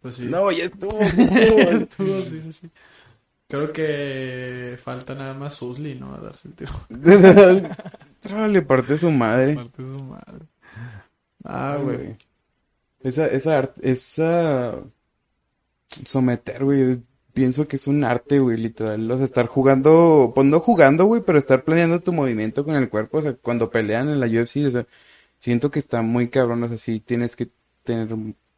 Pues sí. No, ya estuvo. Estuvo, sí, sí, sí. Creo que falta nada más Susli, ¿no? A darse el tiro. Le parte su madre. Parte su madre. Ah, güey. Esa, esa arte, esa someter, güey, pienso que es un arte, güey, literal. O sea, estar jugando, pues no jugando, güey, pero estar planeando tu movimiento con el cuerpo. O sea, cuando pelean en la UFC, o sea, siento que está muy cabrón. O sea, sí tienes que tener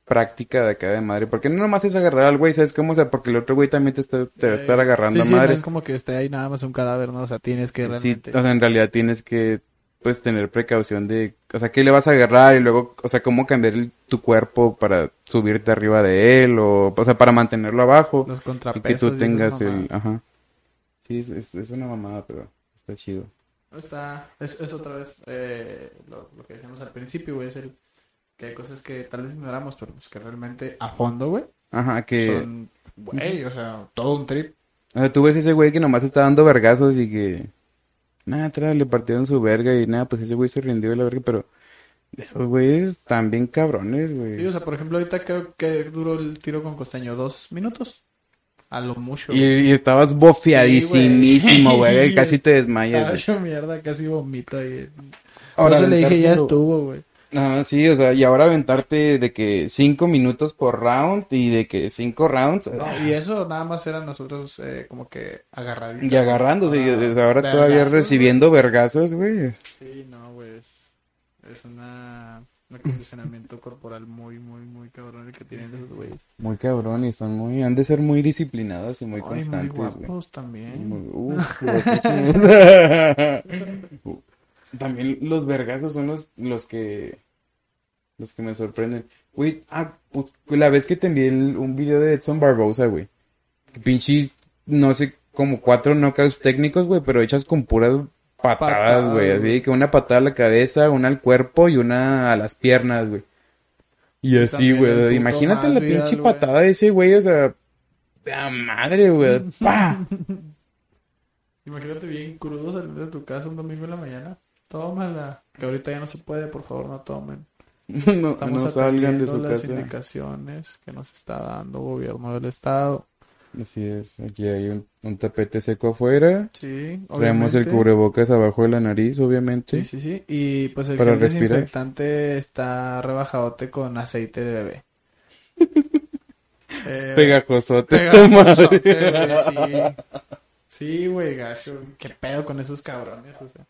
práctica de acá de madre. Porque no nomás es agarrar al güey, ¿sabes cómo? O sea, porque el otro güey también te, está, te va a estar agarrando Sí, a sí, madre. no es como que esté ahí nada más un cadáver, ¿no? O sea, tienes que Sí, realmente... o sea, en realidad tienes que, pues, tener precaución de, o sea, qué le vas a agarrar y luego, o sea, cómo cambiar el- tu cuerpo para subirte arriba de él o, o sea, para mantenerlo abajo los y contrapesos. que tú y tengas el, ajá. Sí, es, es, es una mamada, pero está chido. Está, es, es otra vez eh, lo, lo que decíamos al principio, güey, es el que hay cosas que tal vez ignoramos, pero pues que realmente a fondo, güey, Ajá, que, son, güey, o sea, todo un trip. o sea, tú ves ese güey que nomás está dando vergazos y que, nada, atrás le partieron su verga y nada, pues ese güey se rindió de la verga, pero esos güeyes están bien cabrones, Sí, güey. o sea, por ejemplo, ahorita creo que duró el tiro con Costeño dos minutos, a lo mucho. Y, y estabas bofeadísimísimo, Sí, güey. güey, casi te desmayas, Estaba güey. mierda, casi vomito ahí. Ahora Por eso le dije, ya estuvo, güey. Ah, sí, o sea, y ahora aventarte de que cinco minutos por round y de que cinco rounds No, y eso nada más era nosotros eh, como que agarrar y agarrándose, y o sea, ahora Vergazos, todavía güey. recibiendo vergazos, güey. Sí, no, güey, es, es una, un acondicionamiento corporal muy, muy, muy cabrón el que tienen esos güeyes. Muy cabrón y son muy, han de ser muy disciplinados y muy Ay, constantes, muy güey. guapos también. Muy- uf, guapísimos. También los vergazos son los, los que, los que me sorprenden. Güey, ah, pues, la vez que te envié el- un video de Edson Barbosa, güey. Pinches, no sé, como cuatro knockouts técnicos, güey, pero hechas con puras patadas, güey. Así que una patada a la cabeza, una al cuerpo y una a las piernas, güey. Y así, güey. Imagínate la pinche patada de ese güey, o sea, la madre, güey. Imagínate bien crudo salir de tu casa un domingo en la mañana. Tómala. Que ahorita ya no se puede, por favor, no tomen. No, Estamos no salgan de su las casa. indicaciones que nos está dando gobierno del estado. Así es, aquí hay un, un tapete seco afuera. Sí, Traemos el cubrebocas abajo de la nariz, obviamente. Sí, sí, sí. Y pues el Para gel respirar. desinfectante está rebajadote con aceite de bebé. Eh, Pegajosote, pegajosote, madre. güey, sí. Sí, güey, gacho. ¿Qué pedo con esos cabrones? O sea,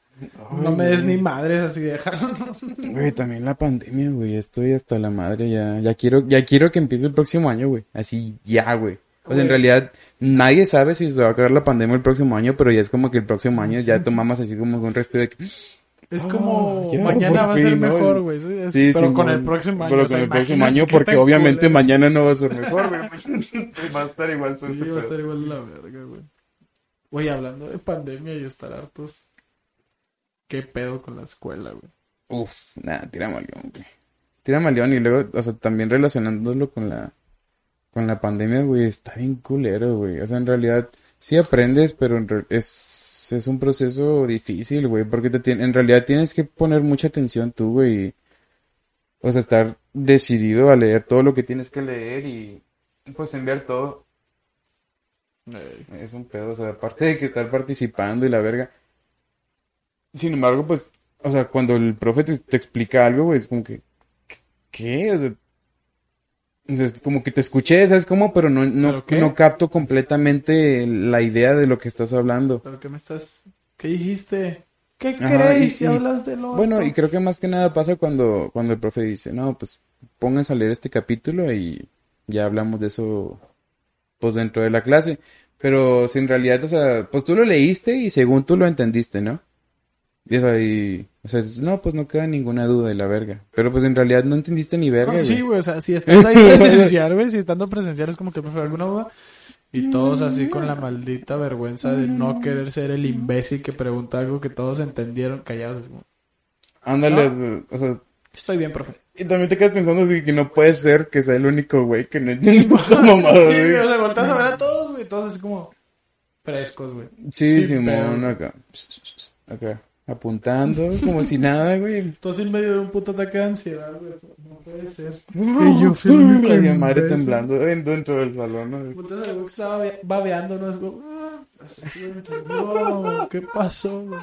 no me des ni madres así dejaron. Güey, también la pandemia, güey. Estoy hasta la madre ya. Ya quiero, ya quiero que empiece el próximo año, güey. Así ya, güey. O sea, en realidad, nadie sabe si se va a acabar la pandemia el próximo año, pero ya es como que el próximo año ya tomamos así como un respiro de que... Es Oh, como mañana va a ser ¿no? mejor, güey. Sí, es- Sí, pero Simón, con el próximo año. Pero o sea, con el próximo año, porque obviamente culero. mañana no va a ser mejor, güey. va a estar igual. Sí, va a estar igual la verga, güey. Güey, hablando de pandemia y estar hartos. ¿Qué pedo con la escuela, güey? Uf, nada, tira maleón, güey. Tira maleón y luego, o sea, también relacionándolo con la, con la pandemia, güey, está bien culero, güey. O sea, en realidad sí aprendes, pero es, es un proceso difícil, güey, porque te en realidad tienes que poner mucha atención tú, güey. O sea, estar decidido a leer todo lo que tienes que leer y, pues, enviar todo. Es un pedo, o sea, aparte de que estar participando y la verga. Sin embargo, pues, o sea, cuando el profe te, te explica algo, güey, es como que, ¿qué? O sea, o sea, es como que te escuché, ¿sabes cómo? Pero no, no, no capto completamente la idea de lo que estás hablando. ¿Pero qué me estás... ¿Qué dijiste? ¿Qué y- si hablas del otro? Bueno, y creo que más que nada pasa cuando, cuando el profe dice, no, pues, pónganse a leer este capítulo y ya hablamos de eso, pues, dentro de la clase. Pero si en realidad, o sea, pues tú lo leíste y según tú lo entendiste, ¿no? Y eso ahí, o sea, no, pues no queda ninguna duda de la verga. Pero pues en realidad no entendiste ni verga, No, sí, güey. o sea, si estando ahí presencial, güey, si estando presencial es como que prefiero alguna duda. Y todos así con la maldita vergüenza de no querer ser el imbécil que pregunta algo que todos entendieron callados. Ándale, o sea, Estoy bien, profe. y también te quedas pensando de que no puede ser que sea el único güey que no entiende mamada, Sí, güey. o sea, volteas a ver a todos, güey, todos así como frescos, güey. Sí, Simón, acá, acá, apuntando, como si nada, güey. Todos en medio de un puto ataque de ansiedad, güey. No puede ser. Y yo fui La madre temblando en- dentro del salón, ¿no? Al güey que estaba babe- babeando, ¿no? Es como, ah, así, no, ¿qué pasó, güey?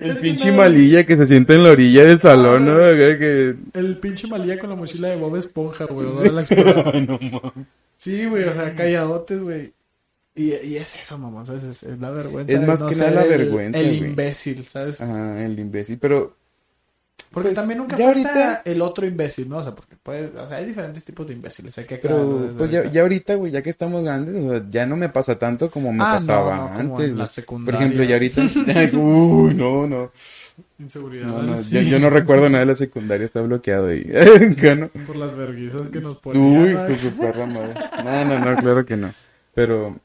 El pinche malilla que se sienta en la orilla del salón, ¿no? Que... El pinche malilla con la mochila de Bob Esponja, güey. no. Sí, güey, o sea, calladotes, güey. Y, y es eso, mamá, ¿sabes? Es, es la vergüenza. Es de más no que nada la el- vergüenza, El güey. imbécil, ¿sabes? Ajá, el imbécil. Pero Porque Pues, también nunca ya falta ahorita- el otro imbécil, ¿no? O sea, porque puede, o sea, hay diferentes tipos de imbéciles, hay que Pero, pues ya, ahorita. ya ahorita, güey, ya que estamos grandes, o sea, ya no me pasa tanto como me Ah, pasaba no, antes. en la güey. Por secundaria. ejemplo, ya ahorita. Uy, no, no. Inseguridad. No, no, sí. yo, yo no recuerdo nada de la secundaria, está bloqueado ahí. Por las verguizas que nos Uy, ponían. con güey. su perra madre. No, no, no, claro que no. Pero,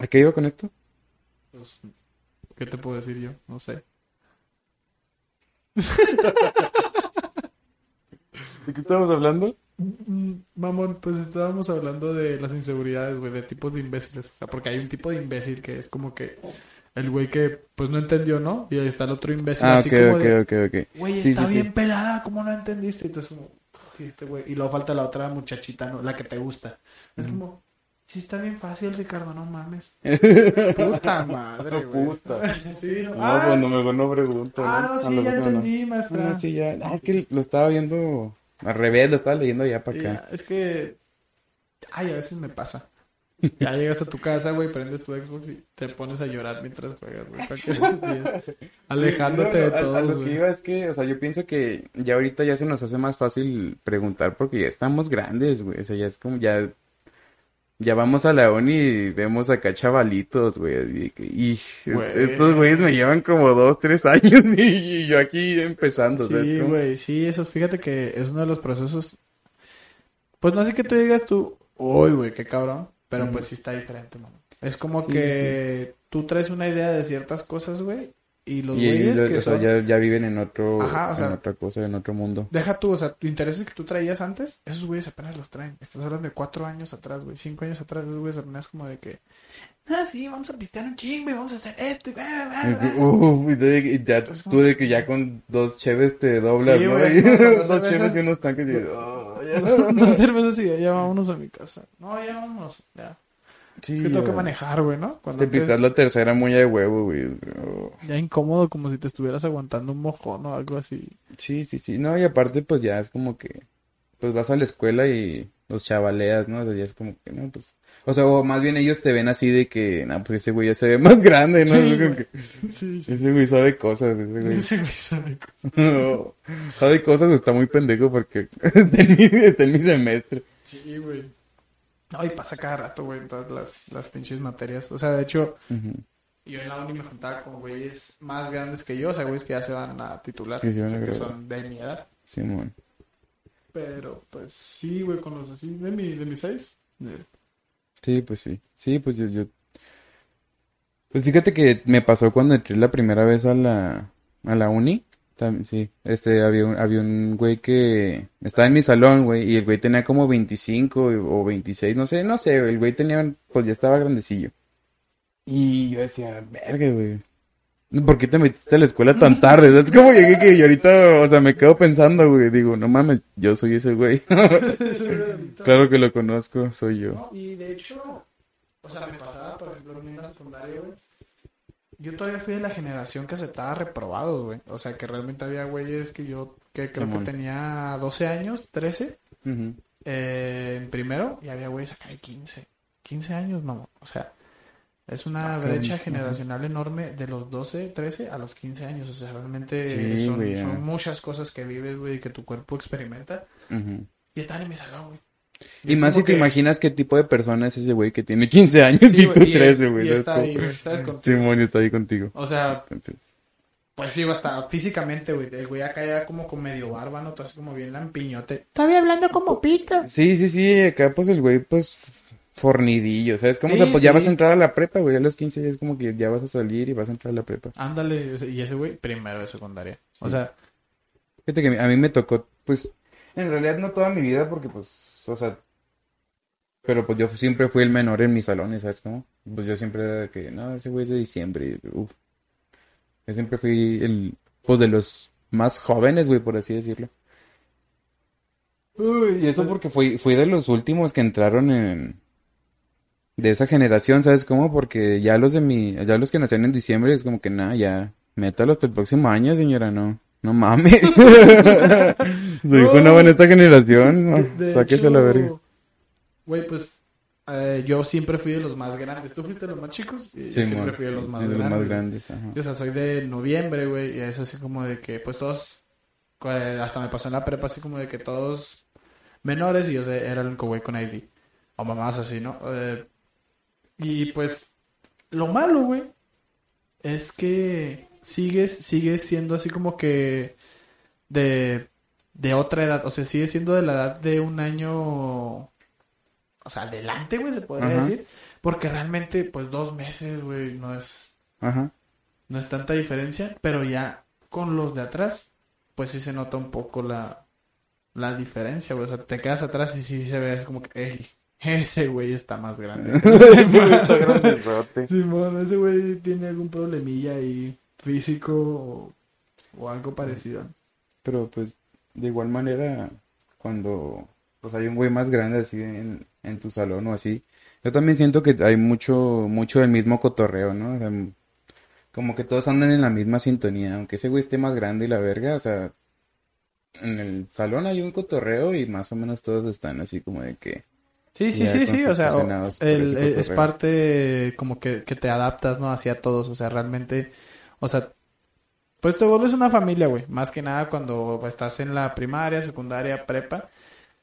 ¿a qué iba con esto? Pues, ¿Qué te puedo decir yo? No sé. ¿De qué estábamos hablando? Mamón, pues estábamos hablando de las inseguridades, güey, de tipos de imbéciles. O sea, porque hay un tipo de imbécil que es como que el güey que pues no entendió, ¿no? Y ahí está el otro imbécil Ah, así ok, como ok, de, ok, ok. güey, Sí, está sí, bien sí. pelada, ¿cómo no entendiste? Y entonces como, "Uy, este güey. Y luego falta la otra muchachita, ¿no? La que te gusta. Es como, sí está bien fácil, Ricardo, no mames. Puta madre, güey. Puta. Sí, no. No, ah, cuando me no pregunto. ah, no, sí, ya mejor no. entendí, maestra. No, sí, ya. Ah, es que lo estaba viendo al revés, lo estaba leyendo ya para acá. ya, es que. Ay, a veces me pasa. Ya llegas a tu casa, güey, prendes tu Xbox y te pones a llorar mientras juegas, güey. Alejándote No, no, de todo. A, lo que iba es que, o sea, yo pienso que ya ahorita ya se nos hace más fácil preguntar porque ya estamos grandes, güey. O sea, ya es como ya. Ya vamos a la uni y vemos acá chavalitos, güey. así de que, "Ij, Güey. estos güeyes me llevan como dos, tres años y, y yo aquí empezando. Sí, güey, sí, eso, fíjate que es uno de los procesos. Pues no sé que tú digas tú, uy, güey, qué cabrón, pero Ujú. pues sí está diferente, mano. Es como Sí, que tú traes una idea de ciertas cosas, güey, y los Y güeyes ellos, que o sea, ya, ya viven en otro, Ajá, o sea- en otra cosa, en otro mundo. Deja tú, o sea, tus intereses que tú traías antes, esos güeyes apenas los traen. Estás hablando de cuatro años atrás, güey, cinco años atrás, esos güeyes apenas como de que, ah, sí, vamos a pistear un chingo y vamos a hacer esto y bla, bla, bla, bla". Uf, y ya, Es tú de que ya con dos cheves te doblas, Sí, ¿no? güey, dos cervezas. cheves y unos tanques y... oh, ya. No cervezas y ya, ya vámonos a mi casa. No, ya vámonos, ya. Sí, Es que tengo que manejar, güey, ¿no? Cuando Te pistas la tercera muña de huevo, güey. Oh. Ya incómodo, como si te estuvieras aguantando un mojón o algo así. Sí, sí, sí. No, y aparte, pues ya es como que... Pues vas a la escuela y los chavaleas, ¿no? O sea, ya es como que, no, pues... O sea, o más bien ellos te ven así de que, no, pues ese güey ya se ve más grande, ¿no? Sí, güey. que, Sí, sí. ese güey sabe cosas, ese güey. Ese güey sabe cosas. No, sabe cosas, está muy pendejo porque está en mi, está en mi semestre. Sí, güey. No, y pasa cada rato, güey, en todas las, las pinches materias. O sea, de hecho, Ujú. yo en la uni me juntaba con güeyes más grandes que yo, o sea, güeyes que ya se van a titular, o sea, que son de mi edad. Simón. Pero, pues, sí, güey, con los así, de mi, de mis seis. Sí, pues sí. Sí, pues yo, yo... Pues fíjate que me pasó cuando entré la primera vez a la, a la uni. También, sí. Este, había un, había un güey que estaba en mi salón, güey, y el güey tenía como 25 o 26, no sé, no sé, el güey tenía, pues ya estaba grandecillo. Y yo decía, verga, güey. ¿Por qué te metiste a la escuela tan tarde? Es como llegué que y ahorita, o sea, me quedo pensando, güey. Digo, no mames, yo soy ese güey. Claro que lo conozco, soy yo. No, y de hecho, o sea, me pasaba, por ejemplo, en la secundaria, güey. Yo todavía fui de la generación que aceptaba reprobados, güey. O sea, que realmente había güeyes que yo, que creo que tenía 12 años, 13, Ujú. eh, en primero, y había güeyes acá de 15. 15 años, mamá. O sea, es una Ah, brecha generacional enorme de los 12, 13 a los 15 años. O sea, realmente Sí, son, güey, ya. son muchas cosas que vives, güey, que tu cuerpo experimenta. Y están en mi salón, güey. Y más si como te que- imaginas qué tipo de persona es ese güey que tiene 15 años Sí, y tú güey, y es- 13, güey. y ¿sabes está ahí, güey. Contigo. Simón está ahí contigo. O sea, Entonces, pues sí, hasta físicamente, güey. El güey acá ya como con medio barba, ¿no? Todo así como bien lampiñote. Todavía hablando como pito. sí, sí, sí, acá pues el güey pues fornidillo, ¿sabes cómo? o Sí, sea, pues ya vas a entrar a la prepa, güey, a los 15 ya es como que ya vas a salir y vas a entrar a la prepa. Ándale, y ese güey primero de secundaria. O sea, Fíjate que a mí me tocó, pues, en realidad no toda mi vida porque pues, o sea, pero pues yo siempre fui el menor en mis salones, ¿sabes cómo? Pues yo siempre era que, no, ese güey es de diciembre, y, uf. Yo siempre fui el, pues de los más jóvenes, güey, por así decirlo. Uy, y eso porque fui, fui de los últimos que entraron en, de esa generación, ¿sabes cómo? Porque ya los de mi, ya los que nacieron en diciembre es como que nada, ya, métalo hasta el próximo año, señora, no, no mames. Su hijo no va en esta generación, no, sáquese la verga. Güey, pues eh, yo siempre fui de los más grandes. ¿Tú fuiste de los más chicos? Y yo Sí, siempre fui de los más de grandes. los más grandes, ajá. O sea, soy de noviembre, güey, y es así como de que, pues todos, cu- hasta me pasó en la prepa, así como de que todos menores y yo sé, era el único güey con ID. O mamás así, ¿no? Eh, y pues, lo malo, güey, es que sigues, sigues siendo así como que de, de otra edad, o sea, sigues siendo de la edad de un año, o sea, adelante, güey, se podría Ajá. decir. Porque realmente, pues dos meses, güey, no es, Ajá. no es tanta diferencia, pero ya con los de atrás, pues sí se nota un poco la, la diferencia, güey. O sea, te quedas atrás y sí se ve, es como que, "Ey, ese güey está más grande. Está grandezote. Simón, ese güey tiene algún problemilla ahí físico o, o algo parecido. Pero pues, de igual manera, cuando pues hay un güey más grande así en, en tu salón o así, yo también siento que hay mucho, mucho del mismo cotorreo, ¿no? O sea, como que todos andan en la misma sintonía, aunque ese güey esté más grande y la verga, o sea, en el salón hay un cotorreo y más o menos todos están así como de que... Sí, sí, sí, sí, o sea, el- es parte como que, que te adaptas, ¿no? Hacia todos, o sea, realmente, o sea, pues te vuelves una familia, güey, más que nada cuando estás en la primaria, secundaria, prepa,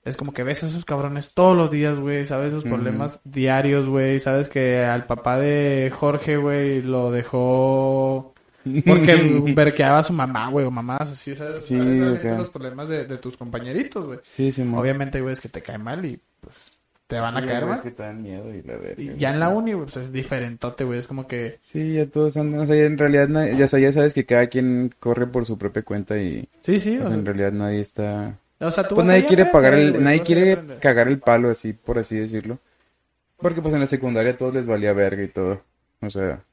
es como que ves a esos cabrones todos los días, güey, sabes sus problemas diarios, güey, sabes que al papá de Jorge, güey, lo dejó porque verqueaba a su mamá, güey, o mamás así, ¿sabes? Sí, Sabes los problemas de, de tus compañeritos, güey. Sí, sí, mo- Obviamente, güey, es que te caen mal y pues te van a Sí, caer güey, es que te dan miedo y la verga. Y güey. ya en la uni, güey, pues es diferentote, güey. Es como que. Sí, ya todos andan, o sea, en realidad ya, sa- ya sabes que cada quien corre por su propia cuenta y Sí, sí, pues, o sea, en realidad nadie está... o sea, tú Pues vas nadie quiere pagar el, güey, nadie quiere cagar el palo así, por así decirlo. Porque pues en la secundaria a todos les valía verga y todo. O sea,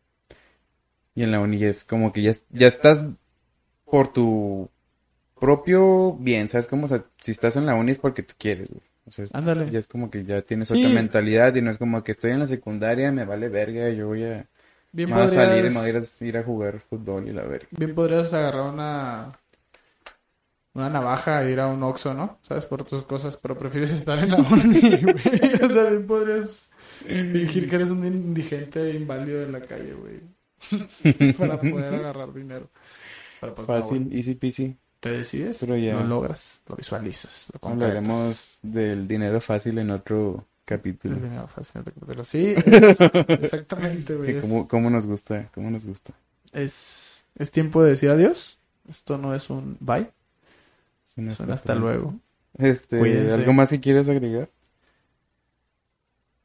y en la uni es como que ya, ya estás por tu propio bien, ¿sabes? Como, o sea, si estás en la uni es porque tú quieres, güey. O sea, Ándale. ya es como que ya tienes Sí. otra mentalidad y no es como que estoy en la secundaria, me vale verga, yo voy a, Bien salir y me voy a ir a, jugar fútbol y la verga. bien podrías agarrar una. Una navaja e ir a un Oxxo, ¿no? ¿Sabes? Por tus cosas, pero prefieres estar en la uni, güey. O sea, bien podrías fingir que eres un indigente inválido de la calle, güey. Para poder agarrar dinero. Pero pues no, Fácil, güey. easy peasy. Te decides, Pero ya. lo logras, lo visualizas, lo. Hablaremos del dinero fácil en otro capítulo. El dinero fácil, pero sí, es- exactamente, güey. Es, cómo, cómo nos gusta, cómo nos gusta. es, es tiempo de decir adiós. Esto no es un bye, un hasta luego. Este, Cuídense. ¿algo más que quieres agregar?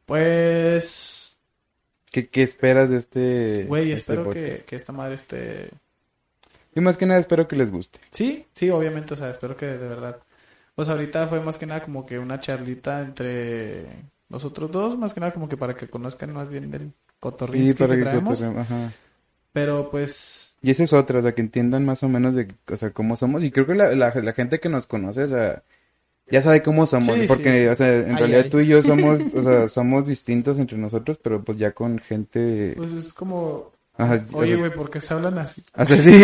Pues, ¿Qué, qué esperas de este, güey, este espero que, que esta madre esté... Y más que nada espero que les guste. Sí, sí, obviamente, o sea, espero que de verdad. Pues ahorita fue más que nada como que una charlita entre nosotros dos, más que nada como que para que conozcan más bien el Sí, cotorrinsky para que que traemos. ajá. Pero pues, Y esa es otra, o sea, que entiendan más o menos de, o sea, cómo somos. Y creo que la, la, la gente que nos conoce, o sea, ya sabe cómo somos. Sí, porque, sí. o sea, en Ay, realidad ay. tú y yo somos, o sea, somos distintos entre nosotros, pero pues ya con gente... pues es como... Ajá, Oye, güey, ¿por qué se hablan así? Hasta sí,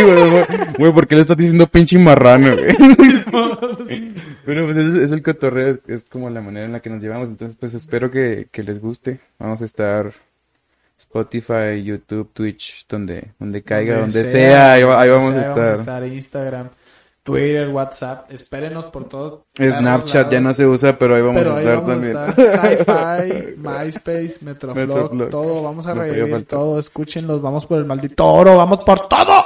güey, ¿por qué le estás diciendo pinche marrano, güey? Pero pues es, el cotorreo, es como la manera en la que nos llevamos, entonces pues espero que, que les guste. Vamos a estar Spotify, YouTube, Twitch, donde, donde caiga, donde, sea, ahí, va- ahí donde vamos a estar. Vamos a estar Instagram, Twitter, WhatsApp. Espérenos por todo. Snapchat ya no se usa, pero ahí vamos Pero a estar también. Hi-Fi, MySpace, Metroflog, Metroflog. todo. Vamos a revivir todo. Escúchenlos. Vamos por el maldito oro. Vamos por todo.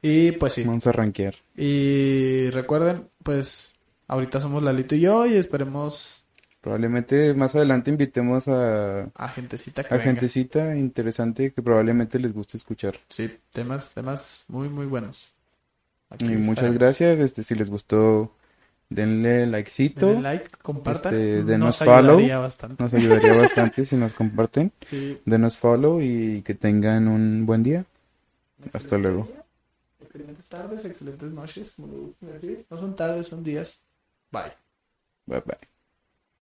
Y pues sí. Vamos a rankear. Y recuerden, pues ahorita somos Lalito y yo y esperemos Probablemente más adelante invitemos a, a gentecita que a venga. gentecita interesante que probablemente les guste escuchar. Sí, temas, temas muy, muy buenos. Aquí Y muchas estaremos. gracias, este, si les gustó, denle likecito. Denle like, compartan. Este, denos Nos follow. ayudaría bastante. Nos ayudaría bastante si nos comparten. Sí. Denos follow y que tengan un buen día. Hasta luego. Excelentes tardes, excelentes noches. No son tardes, son días. Bye. Bye bye.